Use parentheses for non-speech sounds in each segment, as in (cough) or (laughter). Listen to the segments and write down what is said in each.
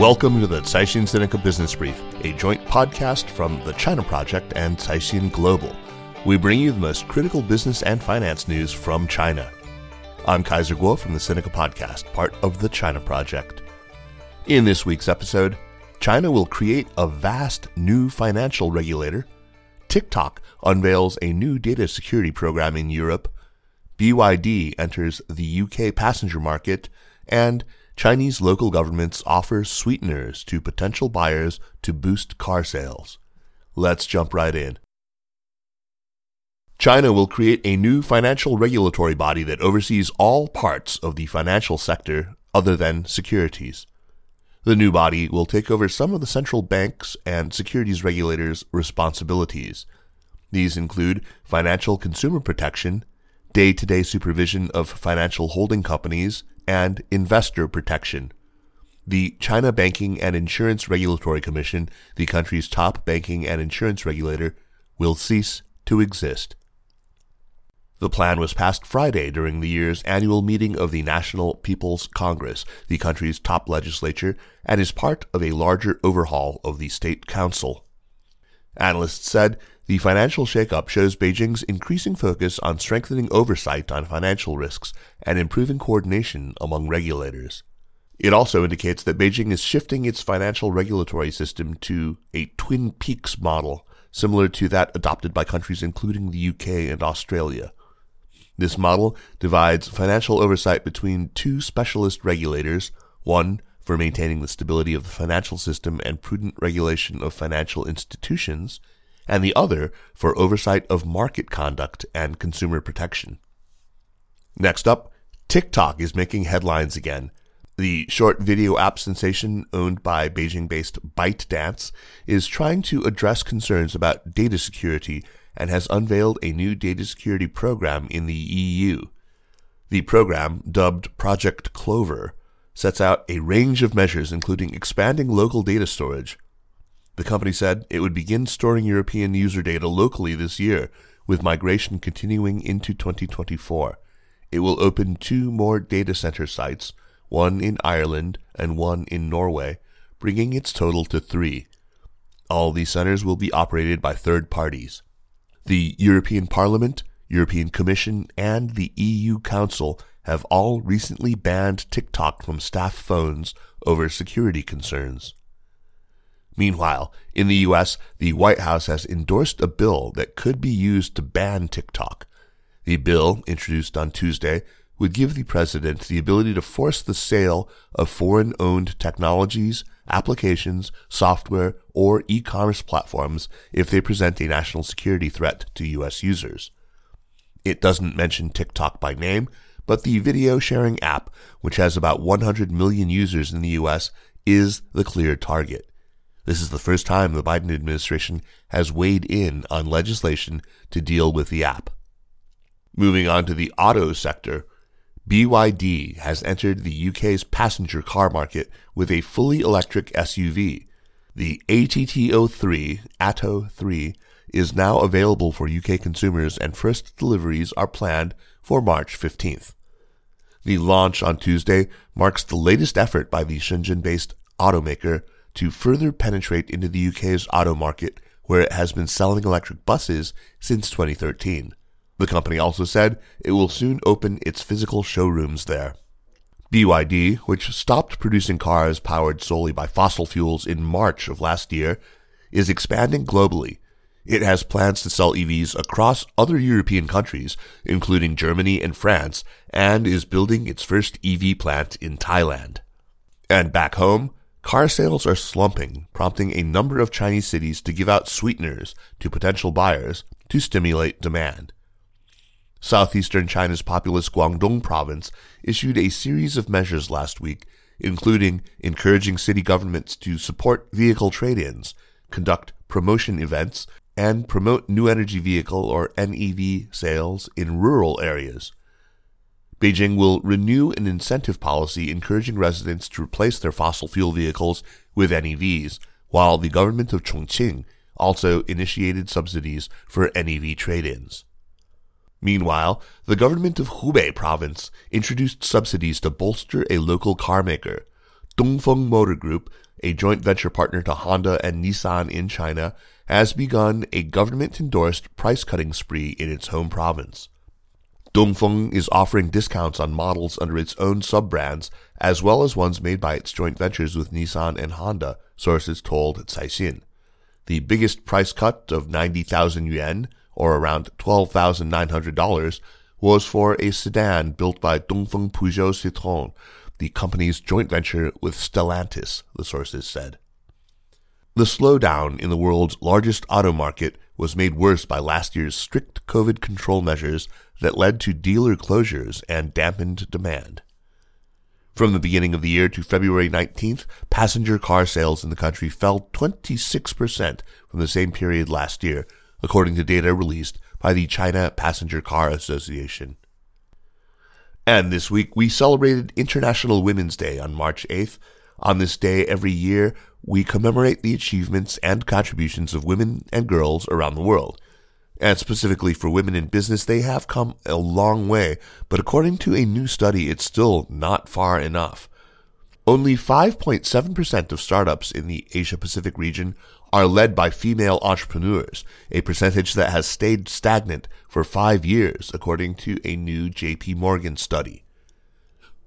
To the Caixin Sinica Business Brief, a joint podcast from the China Project and Caixin Global. We bring you the most critical business and finance news from China. I'm Kaiser Kuo from the Sinica Podcast, part of the China Project. In this week's episode, China will create a vast new financial regulator. TikTok unveils a new data security program in Europe. BYD enters the UK passenger market, and Chinese local governments offer sweeteners to potential buyers to boost car sales. Let's jump right in. China will create a new financial regulatory body that oversees all parts of the financial sector other than securities. The new body will take over some of the central banks and securities regulators' responsibilities. These include financial consumer protection, day to day supervision of financial holding companies, and investor protection. The China Banking and Insurance Regulatory Commission, the country's top banking and insurance regulator, will cease to exist. The plan was passed Friday during the year's annual meeting of the National People's Congress, the country's top legislature, and is part of a larger overhaul of the State Council. Analysts said the financial shakeup shows Beijing's increasing focus on strengthening oversight on financial risks and improving coordination among regulators. It also indicates that Beijing is shifting its financial regulatory system to a Twin Peaks model, similar to that adopted by countries including the UK and Australia. This model divides financial oversight between two specialist regulators, one for maintaining the stability of the financial system and prudent regulation of financial institutions, and the other for oversight of market conduct and consumer protection. Next up, TikTok is making headlines again. The short video app sensation owned by Beijing based ByteDance is trying to address concerns about data security and has unveiled a new data security program in the EU. The program, dubbed Project Clover, sets out a range of measures including expanding local data storage, the company said it would begin storing European user data locally this year, with migration continuing into 2024. It will open two more data center sites, one in Ireland and one in Norway, bringing its total to three. All these centers will be operated by third parties. The European Parliament, European Commission, and the EU Council have all recently banned TikTok from staff phones over security concerns. Meanwhile, in the US, the White House has endorsed a bill that could be used to ban TikTok. The bill, introduced on Tuesday, would give the president the ability to force the sale of foreign owned technologies, applications, software, or e commerce platforms if they present a national security threat to U.S. users. It doesn't mention TikTok by name, but the video sharing app, which has about 100 million users in the U.S., is the clear target. This is the first time the Biden administration has weighed in on legislation to deal with the app. Moving on to the auto sector, BYD has entered the UK's passenger car market with a fully electric SUV. The ATT03 Atto 3 is now available for UK consumers and first deliveries are planned for March 15th. The launch on Tuesday marks the latest effort by the Shenzhen based automaker to further penetrate into the UK's auto market where it has been selling electric buses since 2013. The company also said it will soon open its physical showrooms there. BYD, which stopped producing cars powered solely by fossil fuels in March of last year, is expanding globally. It has plans to sell EVs across other European countries, including Germany and France, and is building its first EV plant in Thailand. And back home, car sales are slumping, prompting a number of Chinese cities to give out sweeteners to potential buyers to stimulate demand. Southeastern China's populous Guangdong province issued a series of measures last week, including encouraging city governments to support vehicle trade-ins, conduct promotion events, and promote new energy vehicle or NEV sales in rural areas. Beijing will renew an incentive policy encouraging residents to replace their fossil fuel vehicles with NEVs, while the government of Chongqing also initiated subsidies for NEV trade-ins. Meanwhile, the government of Hubei province introduced subsidies to bolster a local car maker. Dongfeng Motor Group, a joint venture partner to Honda and Nissan in China, has begun a government-endorsed price-cutting spree in its home province. Dongfeng is offering discounts on models under its own sub-brands, as well as ones made by its joint ventures with Nissan and Honda, sources told Caixin. The biggest price cut of 90,000 yuan, or around $12,900, was for a sedan built by Dongfeng Peugeot Citroën, the company's joint venture with Stellantis, the sources said. The slowdown in the world's largest auto market was made worse by last year's strict COVID control measures that led to dealer closures and dampened demand. From the beginning of the year to February 19th, passenger car sales in the country fell 26% from the same period last year, according to data released by the China Passenger Car Association. And this week we celebrated International Women's Day on March 8th. On this day every year, we commemorate the achievements and contributions of women and girls around the world. And specifically for women in business, they have come a long way, but according to a new study, it's still not far enough. Only 5.7% of startups in the Asia Pacific region are led by female entrepreneurs, a percentage that has stayed stagnant for five years, according to a new JP Morgan study.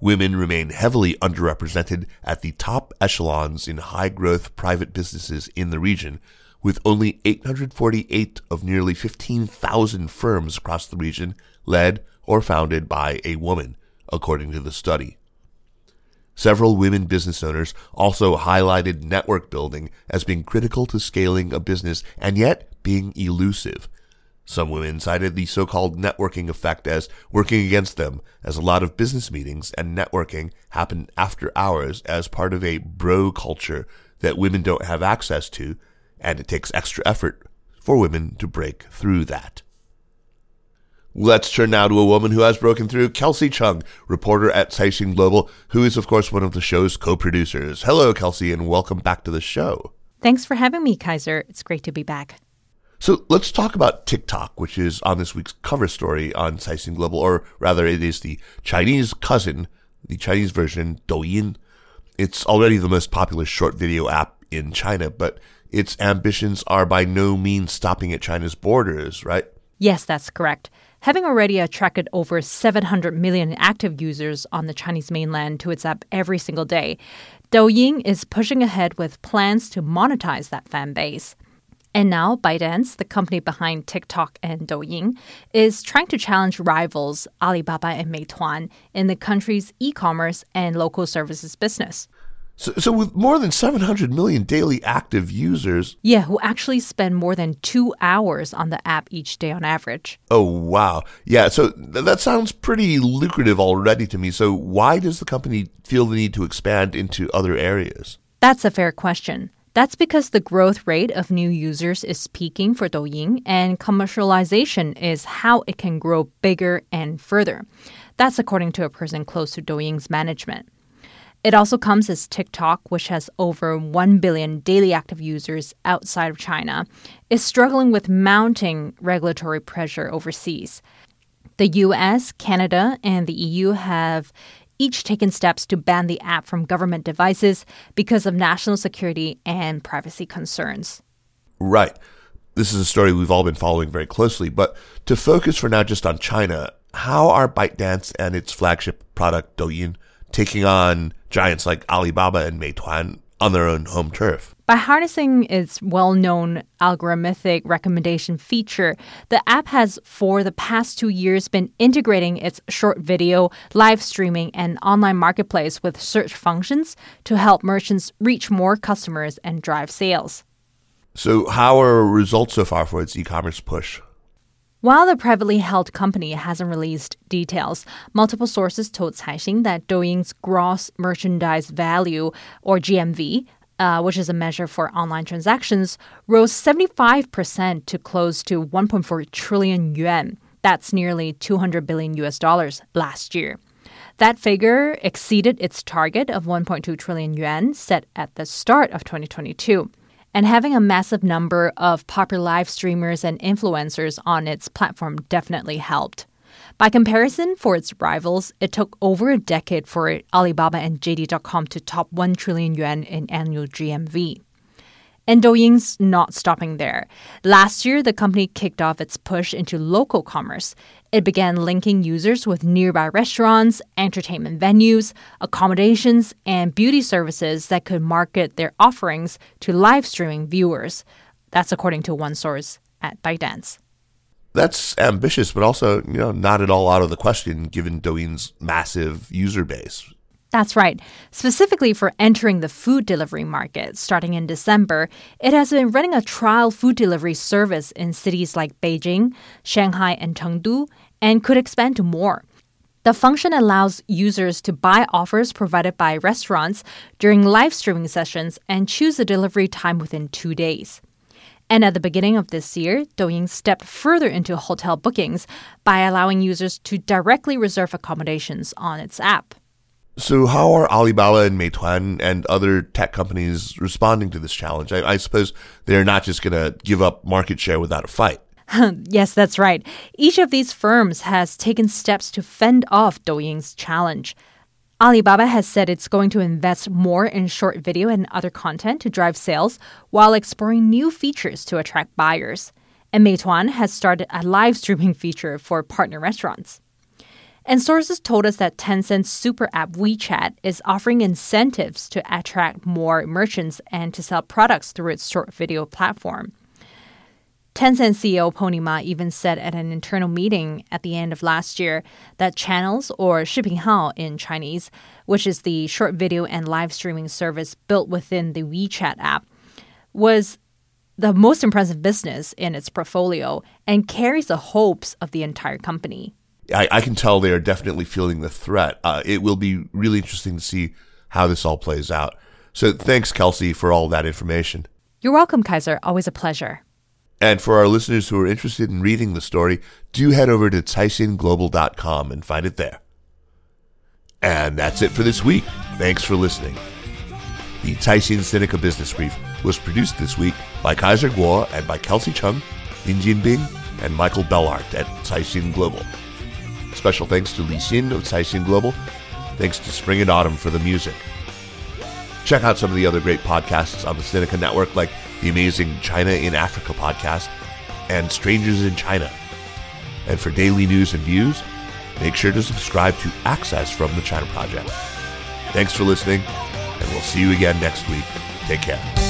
Women remain heavily underrepresented at the top echelons in high growth private businesses in the region, with only 848 of nearly 15,000 firms across the region led or founded by a woman, according to the study. Several women business owners also highlighted network building as being critical to scaling a business and yet being elusive. Some women cited the so-called networking effect as working against them, as a lot of business meetings and networking happen after hours as part of a bro culture that women don't have access to, and it takes extra effort for women to break through that. Let's turn now to a woman who has broken through, Kelsey Cheng, reporter at Caixin Global, who is, of course, one of the show's co-producers. Hello, Kelsey, and welcome back to the show. Thanks for having me, Kaiser. It's great to be back. So let's talk about TikTok, which is on this week's cover story on Caixin Global, or rather, it is the Chinese cousin, the Chinese version, Douyin. It's already the most popular short video app in China, but its ambitions are by no means stopping at China's borders, right? Yes, that's correct. Having already attracted over 700 million active users on the Chinese mainland to its app every single day, Douyin is pushing ahead with plans to monetize that fan base. And now, ByteDance, the company behind TikTok and Douyin, is trying to challenge rivals Alibaba and Meituan in the country's e commerce and local services business. So, so with more than 700 million daily active users. Yeah, who actually spend more than two hours on the app each day on average. Oh, wow. Yeah, so th- that sounds pretty lucrative already to me. So why does the company feel the need to expand into other areas? That's a fair question. That's because the growth rate of new users is peaking for Douyin, and commercialization is how it can grow bigger and further. That's according to a person close to Douyin's management. It also comes as TikTok, which has over 1 billion daily active users outside of China, is struggling with mounting regulatory pressure overseas. The US, Canada, and the EU have each taken steps to ban the app from government devices because of national security and privacy concerns. Right. This is a story we've all been following very closely, but to focus for now just on China, how are ByteDance and its flagship product Douyin taking on giants like Alibaba and Meituan on their own home turf? By harnessing its well known algorithmic recommendation feature, the app has for the past two years been integrating its short video, live streaming, and online marketplace with search functions to help merchants reach more customers and drive sales. So, how are results so far for its e commerce push? While the privately held company hasn't released details, multiple sources told Caixin that Douyin's gross merchandise value, or GMV, uh, which is a measure for online transactions, rose 75% to close to 1.4 trillion yuan. That's nearly 200 billion US dollars last year. That figure exceeded its target of 1.2 trillion yuan set at the start of 2022. And having a massive number of popular live streamers and influencers on its platform definitely helped. By comparison, for its rivals, it took over a decade for Alibaba and JD.com to top 1 trillion yuan in annual GMV. And Douyin's not stopping there. Last year, the company kicked off its push into local commerce. It began linking users with nearby restaurants, entertainment venues, accommodations, and beauty services that could market their offerings to live streaming viewers. That's according to one source at ByteDance. That's ambitious, but also, you know, not at all out of the question given Douyin's massive user base. That's right. Specifically for entering the food delivery market starting in December, it has been running a trial food delivery service in cities like Beijing, Shanghai, and Chengdu, and could expand to more. The function allows users to buy offers provided by restaurants during live streaming sessions and choose a delivery time within two days. And at the beginning of this year, Douyin stepped further into hotel bookings by allowing users to directly reserve accommodations on its app. So, how are Alibaba and Meituan and other tech companies responding to this challenge? I, I suppose they're not just going to give up market share without a fight. (laughs) yes, that's right. Each of these firms has taken steps to fend off Douyin's challenge. Alibaba has said it's going to invest more in short video and other content to drive sales while exploring new features to attract buyers. And Meituan has started a live streaming feature for partner restaurants. And sources told us that Tencent's super app WeChat is offering incentives to attract more merchants and to sell products through its short video platform. Tencent CEO Pony Ma even said at an internal meeting at the end of last year that channels, or Shipinhao in Chinese, which is the short video and live streaming service built within the WeChat app, was the most impressive business in its portfolio and carries the hopes of the entire company. I, I can tell they are definitely feeling the threat. Uh, it will be really interesting to see how this all plays out. So thanks, Kelsey, for all that information. You're welcome, Kaiser. Always a pleasure. And for our listeners who are interested in reading the story, do head over to CaixinGlobal.com and find it there. And that's it for this week. Thanks for listening. The Caixin Sinica Business Brief was produced this week by Kaiser Kuo and by Kelsey Cheng, Lin Jinbing, and Michael Bellart at Caixin Global. Special thanks to Li Xin of Caixin Global. Thanks to Spring and Autumn for the music. Check out some of the other great podcasts on the Sinica Network, like the amazing China in Africa podcast and Strangers in China. And for daily news and views, make sure to subscribe to Access from the China Project. Thanks for listening, and we'll see you again next week. Take care.